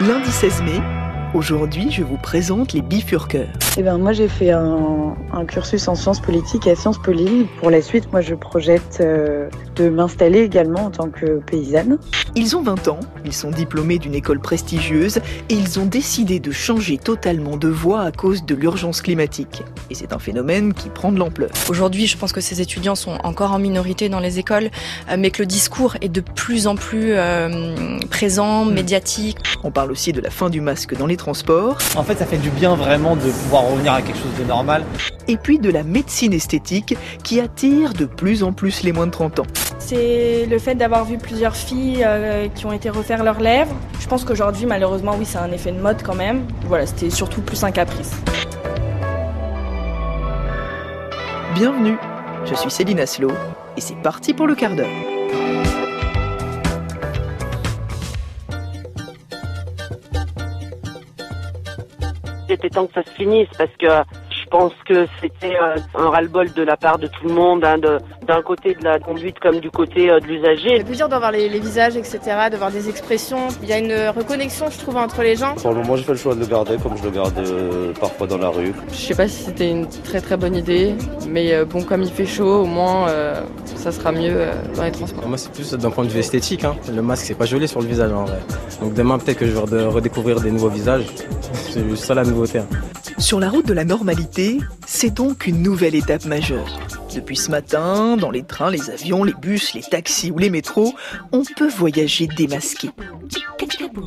Lundi 16 mai, aujourd'hui je vous présente les bifurqueurs. Eh ben, moi, j'ai fait un, un cursus en sciences politiques et sciences poly. Pour la suite, moi, je projette euh, de m'installer également en tant que paysanne. Ils ont 20 ans, ils sont diplômés d'une école prestigieuse et ils ont décidé de changer totalement de voie à cause de l'urgence climatique. Et c'est un phénomène qui prend de l'ampleur. Aujourd'hui, je pense que ces étudiants sont encore en minorité dans les écoles, euh, mais que le discours est de plus en plus euh, présent, médiatique. On parle aussi de la fin du masque dans les transports En fait, ça fait du bien vraiment de pouvoir revenir à quelque chose de normal. et puis de la médecine esthétique qui attire de plus en plus les moins de 30 ans. C'est le fait d'avoir vu plusieurs filles euh, qui ont été refaire leurs lèvres. Je pense qu'aujourd'hui, malheureusement, oui, c'est un effet de mode quand même. Voilà, c'était surtout plus un caprice. Bienvenue, je suis Céline Aslo et c'est parti pour le quart d'heure. Il était temps que ça se finisse parce que pense que c'était euh, un ras-le-bol de la part de tout le monde, hein, d'un côté de la conduite comme du côté euh, de l'usager. Le plaisir de voir les, les visages, etc., de voir des expressions. Il y a une reconnexion, je trouve, entre les gens. Pour le moment, j'ai fait le choix de le garder comme je le garde euh, parfois dans la rue. Je sais pas si c'était une très très bonne idée, mais euh, bon, comme il fait chaud, au moins euh, ça sera mieux euh, dans les transports. Moi, c'est plus d'un point de vue esthétique. hein. Le masque, c'est pas joli sur le visage en vrai. Donc demain, peut-être que je vais redécouvrir des nouveaux visages. C'est juste ça la nouveauté. hein. Sur la route de la normalité, c'est donc une nouvelle étape majeure. Depuis ce matin, dans les trains, les avions, les bus, les taxis ou les métros, on peut voyager démasqué.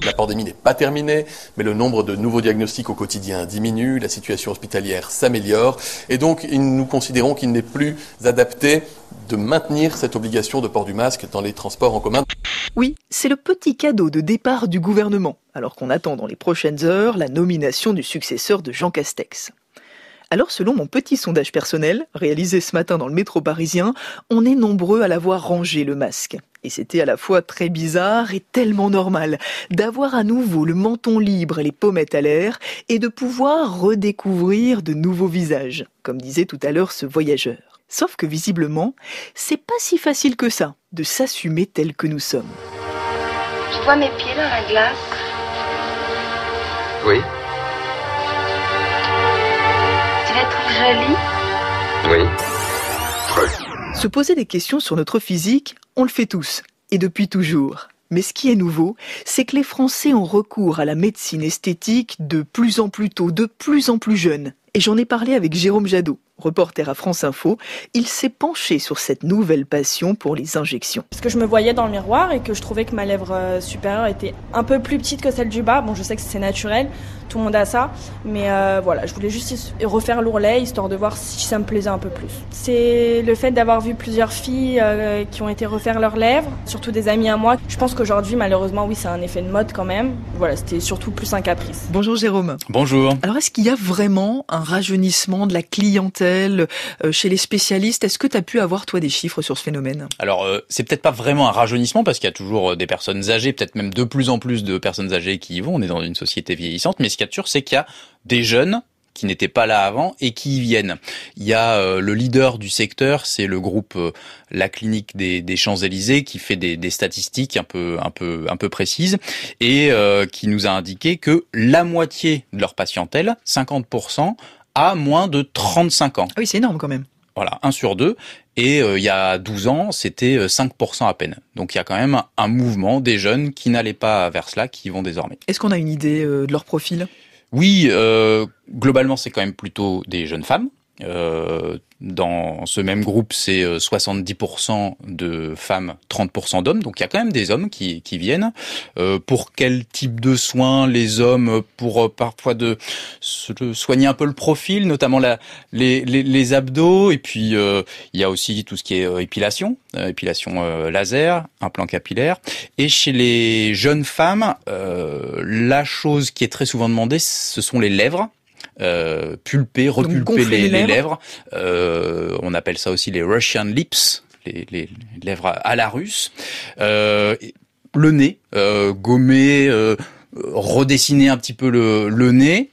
La pandémie n'est pas terminée, mais le nombre de nouveaux diagnostics au quotidien diminue, la situation hospitalière s'améliore, et donc nous considérons qu'il n'est plus adapté de maintenir cette obligation de port du masque dans les transports en commun. Oui, c'est le petit cadeau de départ du gouvernement, alors qu'on attend dans les prochaines heures la nomination du successeur de Jean Castex. Alors selon mon petit sondage personnel, réalisé ce matin dans le métro parisien, on est nombreux à l'avoir rangé le masque. Et c'était à la fois très bizarre et tellement normal d'avoir à nouveau le menton libre et les pommettes à l'air et de pouvoir redécouvrir de nouveaux visages, comme disait tout à l'heure ce voyageur. Sauf que visiblement, c'est pas si facile que ça de s'assumer tel que nous sommes. Je vois mes pieds dans la glace? Oui, Oui. Se poser des questions sur notre physique, on le fait tous, et depuis toujours. Mais ce qui est nouveau, c'est que les Français ont recours à la médecine esthétique de plus en plus tôt, de plus en plus jeunes. Et j'en ai parlé avec Jérôme Jadot, reporter à France Info. Il s'est penché sur cette nouvelle passion pour les injections. Parce que je me voyais dans le miroir et que je trouvais que ma lèvre euh, supérieure était un peu plus petite que celle du bas. Bon, je sais que c'est naturel, tout le monde a ça. Mais euh, voilà, je voulais juste refaire l'ourlet histoire de voir si ça me plaisait un peu plus. C'est le fait d'avoir vu plusieurs filles euh, qui ont été refaire leurs lèvres, surtout des amis à moi. Je pense qu'aujourd'hui, malheureusement, oui, c'est un effet de mode quand même. Voilà, c'était surtout plus un caprice. Bonjour Jérôme. Bonjour. Alors est-ce qu'il y a vraiment un rajeunissement de la clientèle? Euh, chez les spécialistes Est-ce que tu as pu avoir toi des chiffres sur ce phénomène? Alors, euh, c'est peut-être pas vraiment un rajeunissement parce qu'il y a toujours euh, des personnes âgées, peut-être même de plus en plus de personnes âgées qui y vont. On est dans une société vieillissante, mais ce qu'il y a de sûr, c'est qu'il y a des jeunes qui n'étaient pas là avant et qui y viennent. Il y a le leader du secteur, c'est le groupe La Clinique des, Champs-Élysées qui fait des, statistiques un peu un peu un peu précises et qui nous a indiqué que la moitié de leur patientèle, 50%, a moins de 35 ans. Ah oui, c'est énorme quand même. Voilà, 1 sur 2. Et euh, il y a 12 ans, c'était euh, 5% à peine. Donc il y a quand même un, mouvement des jeunes qui n'allaient pas vers cela, qui vont désormais. Est-ce qu'on a une idée euh, de leur profil? Oui, euh, globalement, c'est quand même plutôt des jeunes femmes. Euh, dans ce même groupe, c'est euh, 70% de femmes, 30% d'hommes. Donc il y a quand même des hommes qui, qui viennent. Euh, pour quel type de soins Les hommes, pour euh, parfois de soigner un peu le profil, notamment la, les, les, les abdos. Et puis euh, il y a aussi tout ce qui est euh, épilation, euh, épilation euh, laser, implant capillaire. Et chez les jeunes femmes, euh, la chose qui est très souvent demandée, ce sont les lèvres euh, pulper, repulper les, lèvres. Euh, on appelle ça aussi les Russian lips, les, les lèvres à, la russe. Euh, le nez, gommer, redessiner un petit peu le, le nez.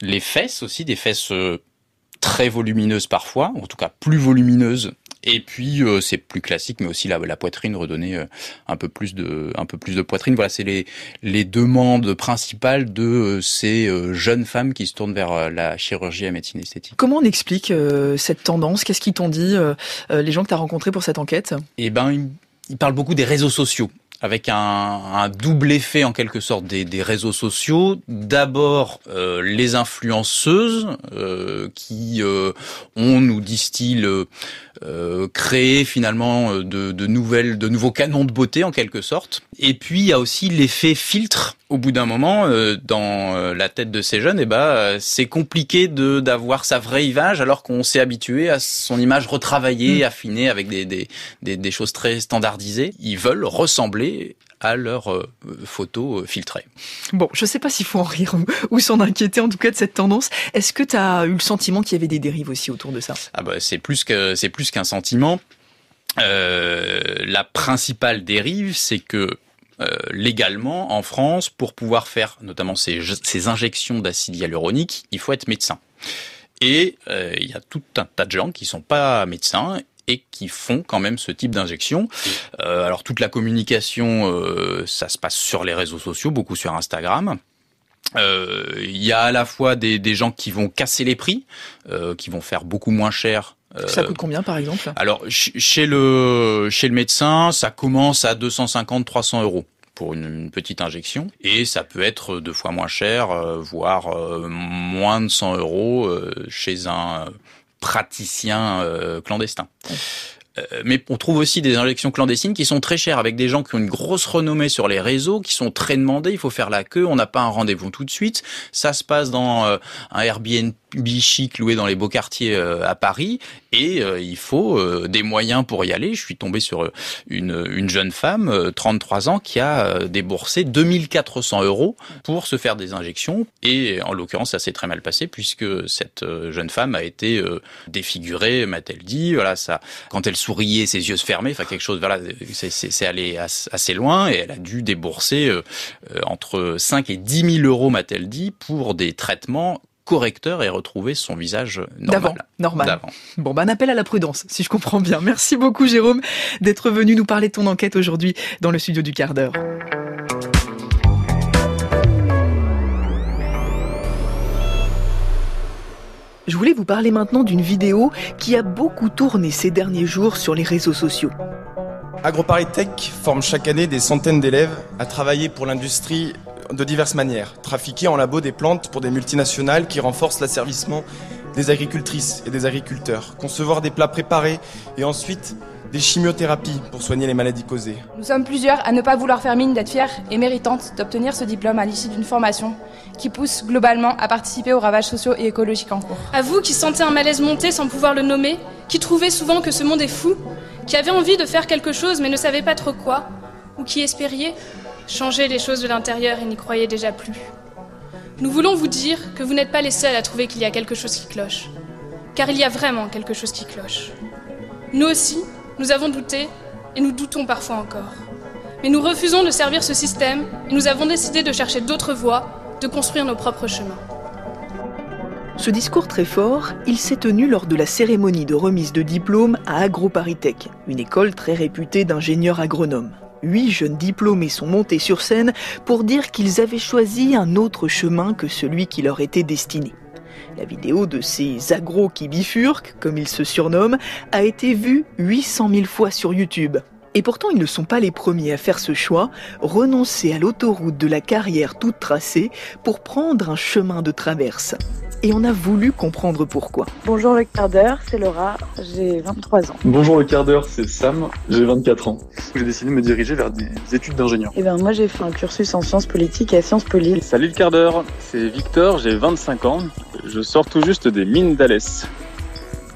Les fesses aussi, des fesses très volumineuses parfois, en tout cas plus volumineuses Et puis euh, c'est plus classique, mais aussi la, la poitrine redonner euh, un peu plus de un peu plus de poitrine. Voilà, c'est les les demandes principales de euh, ces jeunes femmes qui se tournent vers la chirurgie et la médecine esthétique. Comment on explique cette tendance? Qu'est-ce qu'ils t'ont dit les gens que tu as rencontrés pour cette enquête? Eh ben ils, ils parlent beaucoup des réseaux sociaux avec un, un, double effet en quelque sorte des, des réseaux sociaux. D'abord euh, les influenceuses euh, qui euh, ont, nous disent-ils, euh, créé finalement de, de, nouvelles, de nouveaux canons de beauté en quelque sorte. Et puis il y a aussi l'effet filtre. Au bout d'un moment, dans la tête de ces jeunes, et eh ben c'est compliqué de d'avoir sa vraie image alors qu'on s'est habitué à son image retravaillée, mmh. affinée avec des, des, des, des choses très standardisées. Ils veulent ressembler à leurs euh, photos euh, filtrées. Bon, je ne sais pas s'il faut en rire ou s'en inquiéter en tout cas de cette tendance. Est-ce que tu as eu le sentiment qu'il y avait des dérives aussi autour de ça? Ah bah c'est plus que c'est plus qu'un sentiment. Euh, la principale dérive, c'est que euh, légalement en France, pour pouvoir faire notamment ces, ces injections d'acide hyaluronique, il faut être médecin. Et euh, il y a tout un tas de gens qui sont pas médecins et qui font quand même ce type d'injection. Euh, alors toute la communication, euh, ça se passe sur les réseaux sociaux, beaucoup sur Instagram. Euh, il y a à la fois des, des, gens qui vont casser les prix, qui vont faire beaucoup moins cher. Ça coûte combien par exemple? Alors chez le chez le médecin, ça commence à 250-300 euros pour une, petite injection et ça peut être deux fois moins cher, voire moins de 100 euros chez un praticiens euh, clandestins. Euh, mais on trouve aussi des injections clandestines qui sont très chères avec des gens qui ont une grosse renommée sur les réseaux, qui sont très demandés. Il faut faire la queue, on n'a pas un rendez-vous tout de suite. Ça se passe dans euh, un Airbnb chic loué dans les beaux quartiers euh, à Paris et il faut des moyens pour y aller. Je suis tombé sur une, une jeune femme, 33 ans, qui a déboursé 2400 euros pour se faire des injections et en l'occurrence ça s'est très mal passé puisque cette jeune femme a été défigurée, m'a-t-elle dit. Voilà ça quand elle souriait, ses yeux se fermaient, enfin quelque chose, voilà, c'est allé assez loin et elle a dû débourser euh, euh, entre 5 et 10 000 euros, m'a-t-elle dit, pour des traitements correcteurs et retrouver son visage normal. normal. Bon, bah, un appel à la prudence, si je comprends bien. Merci beaucoup, Jérôme, d'être venu nous parler de ton enquête aujourd'hui dans le studio du quart d'heure. Je voulais vous parler maintenant d'une vidéo qui a beaucoup tourné ces derniers jours sur les réseaux sociaux. AgroParisTech forme chaque année des centaines d'élèves à travailler pour l'industrie de diverses manières. Trafiquer en labo des plantes pour des multinationales qui renforcent l'asservissement des agricultrices et des agriculteurs. Concevoir des plats préparés et ensuite des chimiothérapies pour soigner les maladies causées. Nous sommes plusieurs à ne pas vouloir faire mine d'être fiers et méritantes d'obtenir ce diplôme à l'issue d'une formation qui pousse globalement à participer aux ravages sociaux et écologiques en cours. À vous qui sentez un malaise monter sans pouvoir le nommer, qui trouvez souvent que ce monde est fou, qui avez envie de faire quelque chose mais ne savez pas trop quoi, ou qui espériez changer les choses de l'intérieur et n'y croyez déjà plus. Nous voulons vous dire que vous n'êtes pas les seuls à trouver qu'il y a quelque chose qui cloche. Car il y a vraiment quelque chose qui cloche. Nous aussi, nous avons douté et nous doutons parfois encore. Mais nous refusons de servir ce système et nous avons décidé de chercher d'autres voies, de construire nos propres chemins. Ce discours très fort, il s'est tenu lors de la cérémonie de remise de diplôme à AgroParisTech, une école très réputée d'ingénieurs agronomes. Huit jeunes diplômés sont montés sur scène pour dire qu'ils avaient choisi un autre chemin que celui qui leur était destiné. La vidéo de ces agros qui bifurquent, comme ils se surnomment, a été vue 800 000 fois sur YouTube. Et pourtant, ils ne sont pas les premiers à faire ce choix, renoncer à l'autoroute de la carrière toute tracée pour prendre un chemin de traverse. Et on a voulu comprendre pourquoi. Bonjour le quart d'heure, c'est Laura, j'ai 23 ans. Bonjour le quart d'heure, c'est Sam, j'ai 24 ans. J'ai décidé de me diriger vers des études d'ingénieur. Et eh ben moi j'ai fait un cursus en sciences politiques et à Sciences Po Salut le quart d'heure, c'est Victor, j'ai 25 ans. Je sors tout juste des mines d'Alès.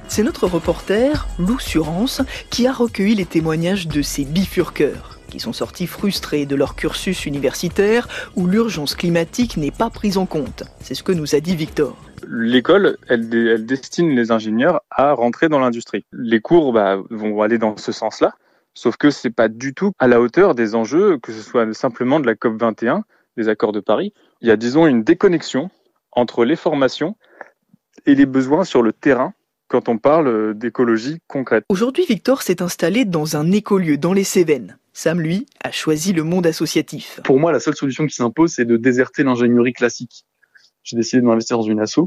C'est notre reporter, Lou Surance, qui a recueilli les témoignages de ces bifurqueurs, qui sont sortis frustrés de leur cursus universitaire où l'urgence climatique n'est pas prise en compte. C'est ce que nous a dit Victor. L'école, elle, destine les ingénieurs à rentrer dans l'industrie. Les cours bah, vont aller dans ce sens-là, sauf que c'est pas du tout à la hauteur des enjeux, que ce soit simplement de la COP 21, des accords de Paris. Il y a, disons, une déconnexion entre les formations et les besoins sur le terrain quand on parle d'écologie concrète. Aujourd'hui, Victor s'est installé dans un écolieu dans les Cévennes. Sam, lui, a choisi le monde associatif. Pour moi, la seule solution qui s'impose, c'est de déserter l'ingénierie classique. J'ai décidé de m'investir dans une asso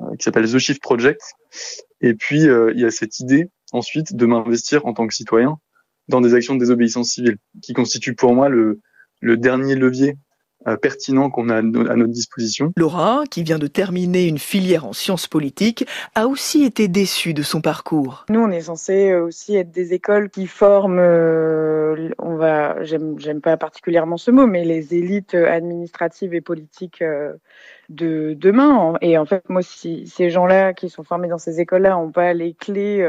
euh, qui s'appelle The Shift Project. Et puis, euh, il y a cette idée ensuite de m'investir en tant que citoyen dans des actions de désobéissance civile, qui constituent pour moi le, le dernier levier euh, pertinent qu'on a à notre disposition. Laura, qui vient de terminer une filière en sciences politiques, a aussi été déçue de son parcours. Nous, on est censé aussi être des écoles qui forment, euh, on va, j'aime pas particulièrement ce mot, mais les élites administratives et politiques euh, de demain. Et en fait, moi, si ces gens-là qui sont formés dans ces écoles-là n'ont pas les clés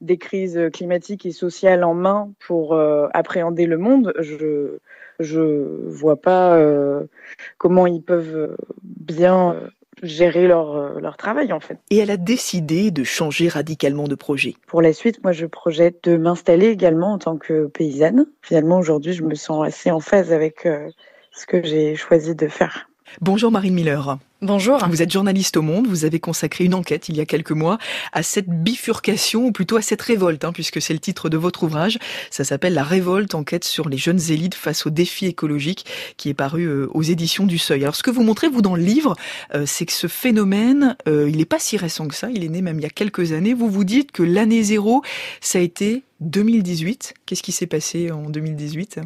des crises climatiques et sociales en main pour appréhender le monde, je je vois pas euh, comment ils peuvent bien euh, gérer leur, euh, leur travail en fait. Et elle a décidé de changer radicalement de projet. Pour la suite, moi je projette de m'installer également en tant que paysanne. Finalement aujourd'hui je me sens assez en phase avec ce que j'ai choisi de faire. Bonjour Marine Miller. Bonjour. Vous êtes journaliste au Monde. Vous avez consacré une enquête il y a quelques mois à cette bifurcation, ou plutôt à cette révolte, hein, puisque c'est le titre de votre ouvrage. Ça s'appelle La révolte, enquête sur les jeunes élites face aux défis écologiques, qui est paru euh, aux éditions du Seuil. Alors, ce que vous montrez, vous, dans le livre, euh, c'est que ce phénomène, euh, il n'est pas si récent que ça. Il est né même il y a quelques années. Vous vous dites que l'année zéro, ça a été 2018. Qu'est-ce qui s'est passé en 2018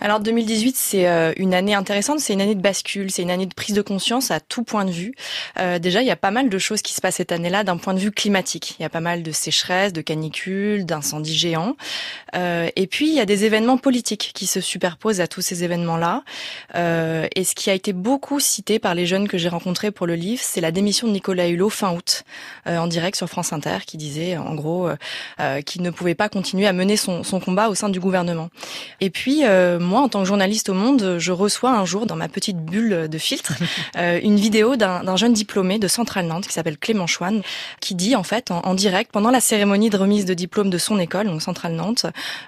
alors 2018, c'est euh, une année intéressante, c'est une année de bascule, c'est une année de prise de conscience à tout point de vue. Euh, déjà, il y a pas mal de choses qui se passent cette année-là d'un point de vue climatique. Il y a pas mal de sécheresses, de canicules, d'incendies géants. Euh, et puis, il y a des événements politiques qui se superposent à tous ces événements-là. et ce qui a été beaucoup cité par les jeunes que j'ai rencontrés pour le livre, c'est la démission de Nicolas Hulot fin août, en direct sur France Inter, qui disait en gros qu'il ne pouvait pas continuer à mener son, son, combat au sein du gouvernement. Et puis, moi, en tant que journaliste au Monde, je reçois un jour dans ma petite bulle de filtre euh, une vidéo d'un jeune diplômé de Centrale Nantes qui s'appelle Clément Chouane, qui dit en fait en, direct pendant la cérémonie de remise de diplôme de son école, donc Centrale Nantes,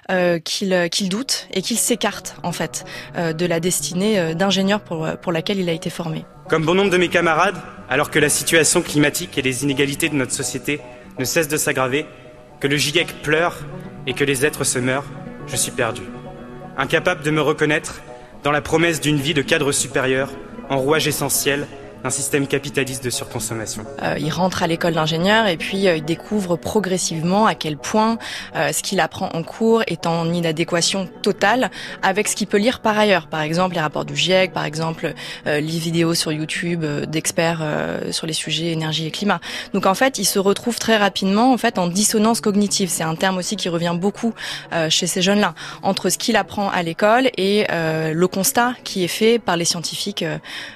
euh, qu'il doute et qu'il s'écarte en fait euh, de la destinée d'ingénieur pour, pour laquelle il a été formé. Comme bon nombre de mes camarades, alors que la situation climatique et les inégalités de notre société ne cessent de s'aggraver, que le GIEC pleure et que les êtres se meurent, je suis perdu incapable de me reconnaître dans la promesse d'une vie de cadre supérieur, en rouage essentiel un système capitaliste de surconsommation. Euh, il rentre à l'école d'ingénieur et puis euh, il découvre progressivement à quel point euh, ce qu'il apprend en cours est en inadéquation totale avec ce qu'il peut lire par ailleurs. Par exemple, les rapports du GIEC, par exemple, euh, les vidéos sur YouTube euh, d'experts sur les sujets énergie et climat. Donc en fait, il se retrouve très rapidement en fait en dissonance cognitive. C'est un terme aussi qui revient beaucoup chez ces jeunes-là entre ce qu'il apprend à l'école et le constat qui est fait par les scientifiques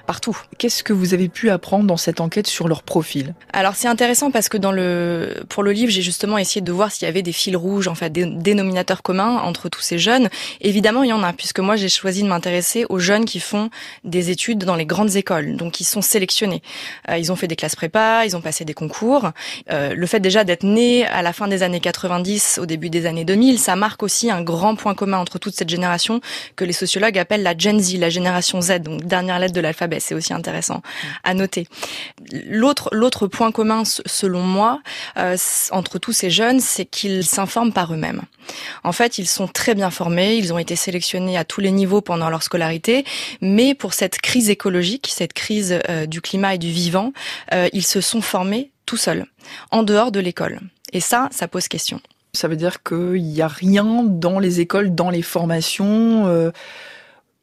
partout. Qu'est-ce que vous avez pu apprendre dans cette enquête sur leur profil Alors c'est intéressant parce que dans le pour le livre, j'ai justement essayé de voir s'il y avait des fils rouges, en fait, des dénominateurs communs entre tous ces jeunes. Évidemment, il y en a puisque moi j'ai choisi de m'intéresser aux jeunes qui font des études dans les grandes écoles, donc ils sont sélectionnés. Euh, ils ont fait des classes prépa, ils ont passé des concours. Euh, le fait déjà d'être né à la fin des années 90, au début des années 2000, ça marque aussi un grand point commun entre toute cette génération que les sociologues appellent la Gen Z, la génération Z, donc dernière lettre de l'alphabet. C'est aussi intéressant à noter. L'autre point commun selon moi euh, entre tous ces jeunes, c'est qu'ils s'informent par eux-mêmes. En fait, ils sont très bien formés, ils ont été sélectionnés à tous les niveaux pendant leur scolarité, mais pour cette crise écologique, cette crise euh, du climat et du vivant, euh, ils se sont formés tout seuls, en dehors de l'école. Et ça, ça pose question. Ça veut dire qu'il n'y a rien dans les écoles, dans les formations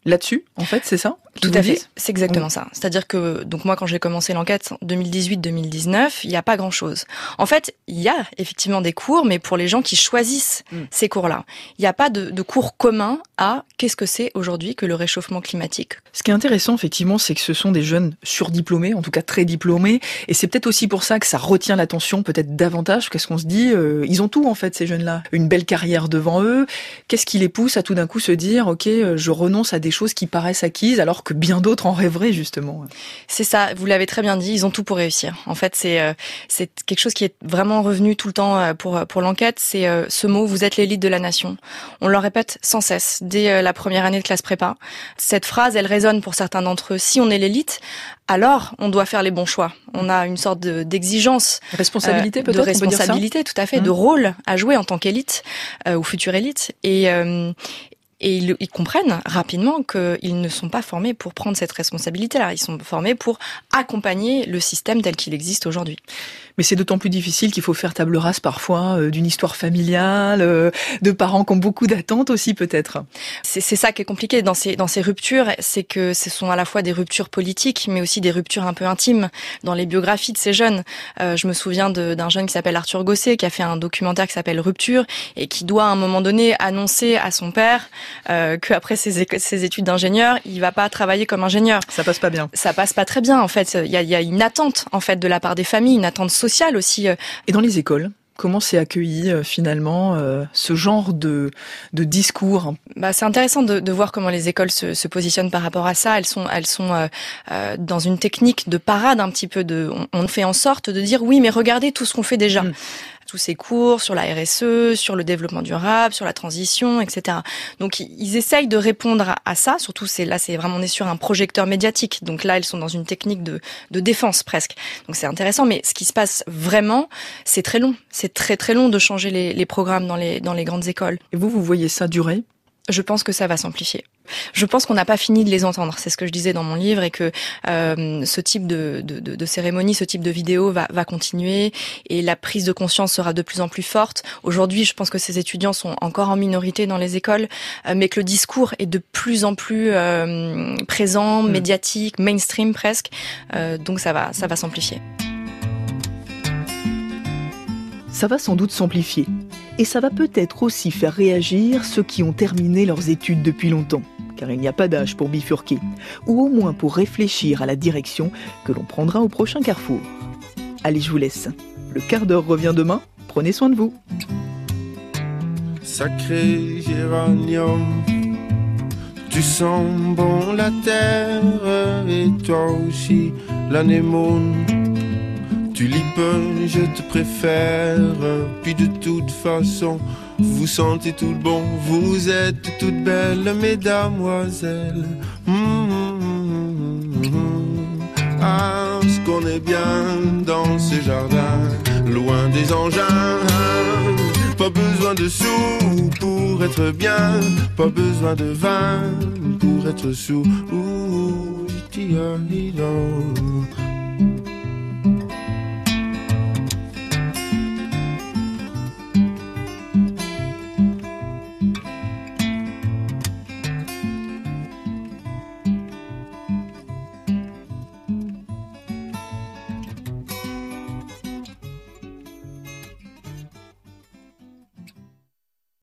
là-dessus, en fait, c'est ça tout à fait, c'est exactement ça. C'est-à-dire que donc moi quand j'ai commencé l'enquête 2018-2019, il n'y a pas grand-chose. En fait, il y a effectivement des cours, mais pour les gens qui choisissent hmm. ces cours-là, il n'y a pas de, de cours commun à qu'est-ce que c'est aujourd'hui que le réchauffement climatique. Ce qui est intéressant effectivement, c'est que ce sont des jeunes surdiplômés, en tout cas très diplômés, et c'est peut-être aussi pour ça que ça retient l'attention peut-être davantage. Qu'est-ce qu'on se dit euh, Ils ont tout en fait ces jeunes-là, une belle carrière devant eux. Qu'est-ce qui les pousse à tout d'un coup se dire ok, euh, je renonce à des choses qui paraissent acquises alors que bien d'autres en rêveraient justement. C'est ça, vous l'avez très bien dit, ils ont tout pour réussir. En fait, c'est euh, c'est quelque chose qui est vraiment revenu tout le temps euh, pour pour l'enquête, c'est euh, ce mot vous êtes l'élite de la nation. On le répète sans cesse dès la première année de classe prépa. Cette phrase, elle résonne pour certains d'entre eux. Si on est l'élite, alors on doit faire les bons choix. On a une sorte d'exigence, responsabilité peut-être, de responsabilité, tout à fait, de mmh. rôle à jouer en tant qu'élite ou future élite. Et et ils, comprennent rapidement qu'ils ne sont pas formés pour prendre cette responsabilité-là. Ils sont formés pour accompagner le système tel qu'il existe aujourd'hui. Mais c'est d'autant plus difficile qu'il faut faire table rase parfois euh, d'une histoire familiale, euh, de parents qui ont beaucoup d'attentes aussi peut-être. C'est ça qui est compliqué dans ces, dans ces ruptures, c'est que ce sont à la fois des ruptures politiques, mais aussi des ruptures un peu intimes dans les biographies de ces jeunes. Euh, je me souviens d'un jeune qui s'appelle Arthur Gosset, qui a fait un documentaire qui s'appelle Rupture, et qui doit à un moment donné annoncer à son père qu'après ses, ses études d'ingénieur, il va pas travailler comme ingénieur. Ça passe pas bien. Ça passe pas très bien en fait. Il y a, y a une attente en fait de la part des familles, une attente sociale aussi. Euh. Et dans les écoles Comment s'est accueilli euh, finalement euh, ce genre de, de discours bah, C'est intéressant de, de, voir comment les écoles se, se, positionnent par rapport à ça. Elles sont, elles sont euh, dans une technique de parade un petit peu. De, on, on, fait en sorte de dire oui, mais regardez tout ce qu'on fait déjà. Mm tous ces cours sur la RSE, sur le développement durable, sur la transition, etc. Donc ils essayent de répondre à, ça. Surtout c'est là, c'est vraiment on est sur un projecteur médiatique. Donc là, elles sont dans une technique de, défense presque. Donc c'est intéressant. Mais ce qui se passe vraiment, c'est très long. C'est très très long de changer les, les programmes dans les dans les grandes écoles. Et vous, vous voyez ça durer? Je pense que ça va s'amplifier. Je pense qu'on n'a pas fini de les entendre. C'est ce que je disais dans mon livre et que euh, ce type de, de, de, cérémonie, ce type de vidéo va, va continuer et la prise de conscience sera de plus en plus forte. Aujourd'hui, je pense que ces étudiants sont encore en minorité dans les écoles, euh, mais que le discours est de plus en plus euh, présent, hmm. médiatique, mainstream presque. Euh, donc ça va, ça va s'amplifier. Ça va sans doute s'amplifier. Et ça va peut-être aussi faire réagir ceux qui ont terminé leurs études depuis longtemps, car il n'y a pas d'âge pour bifurquer, ou au moins pour réfléchir à la direction que l'on prendra au prochain carrefour. Allez, je vous laisse. Le quart d'heure revient demain. Prenez soin de vous. Sacré géranium, tu sens bon la terre et toi aussi l'anémone Tulipe, je te préfère. Puis de toute façon, vous sentez tout bon. Vous êtes toutes belles, mesdamoiselles. Mmh, ah, ce qu'on est bien dans ce jardin, loin des engins. Pas besoin de sous pour être bien, pas besoin de vin pour être sous. Ouh,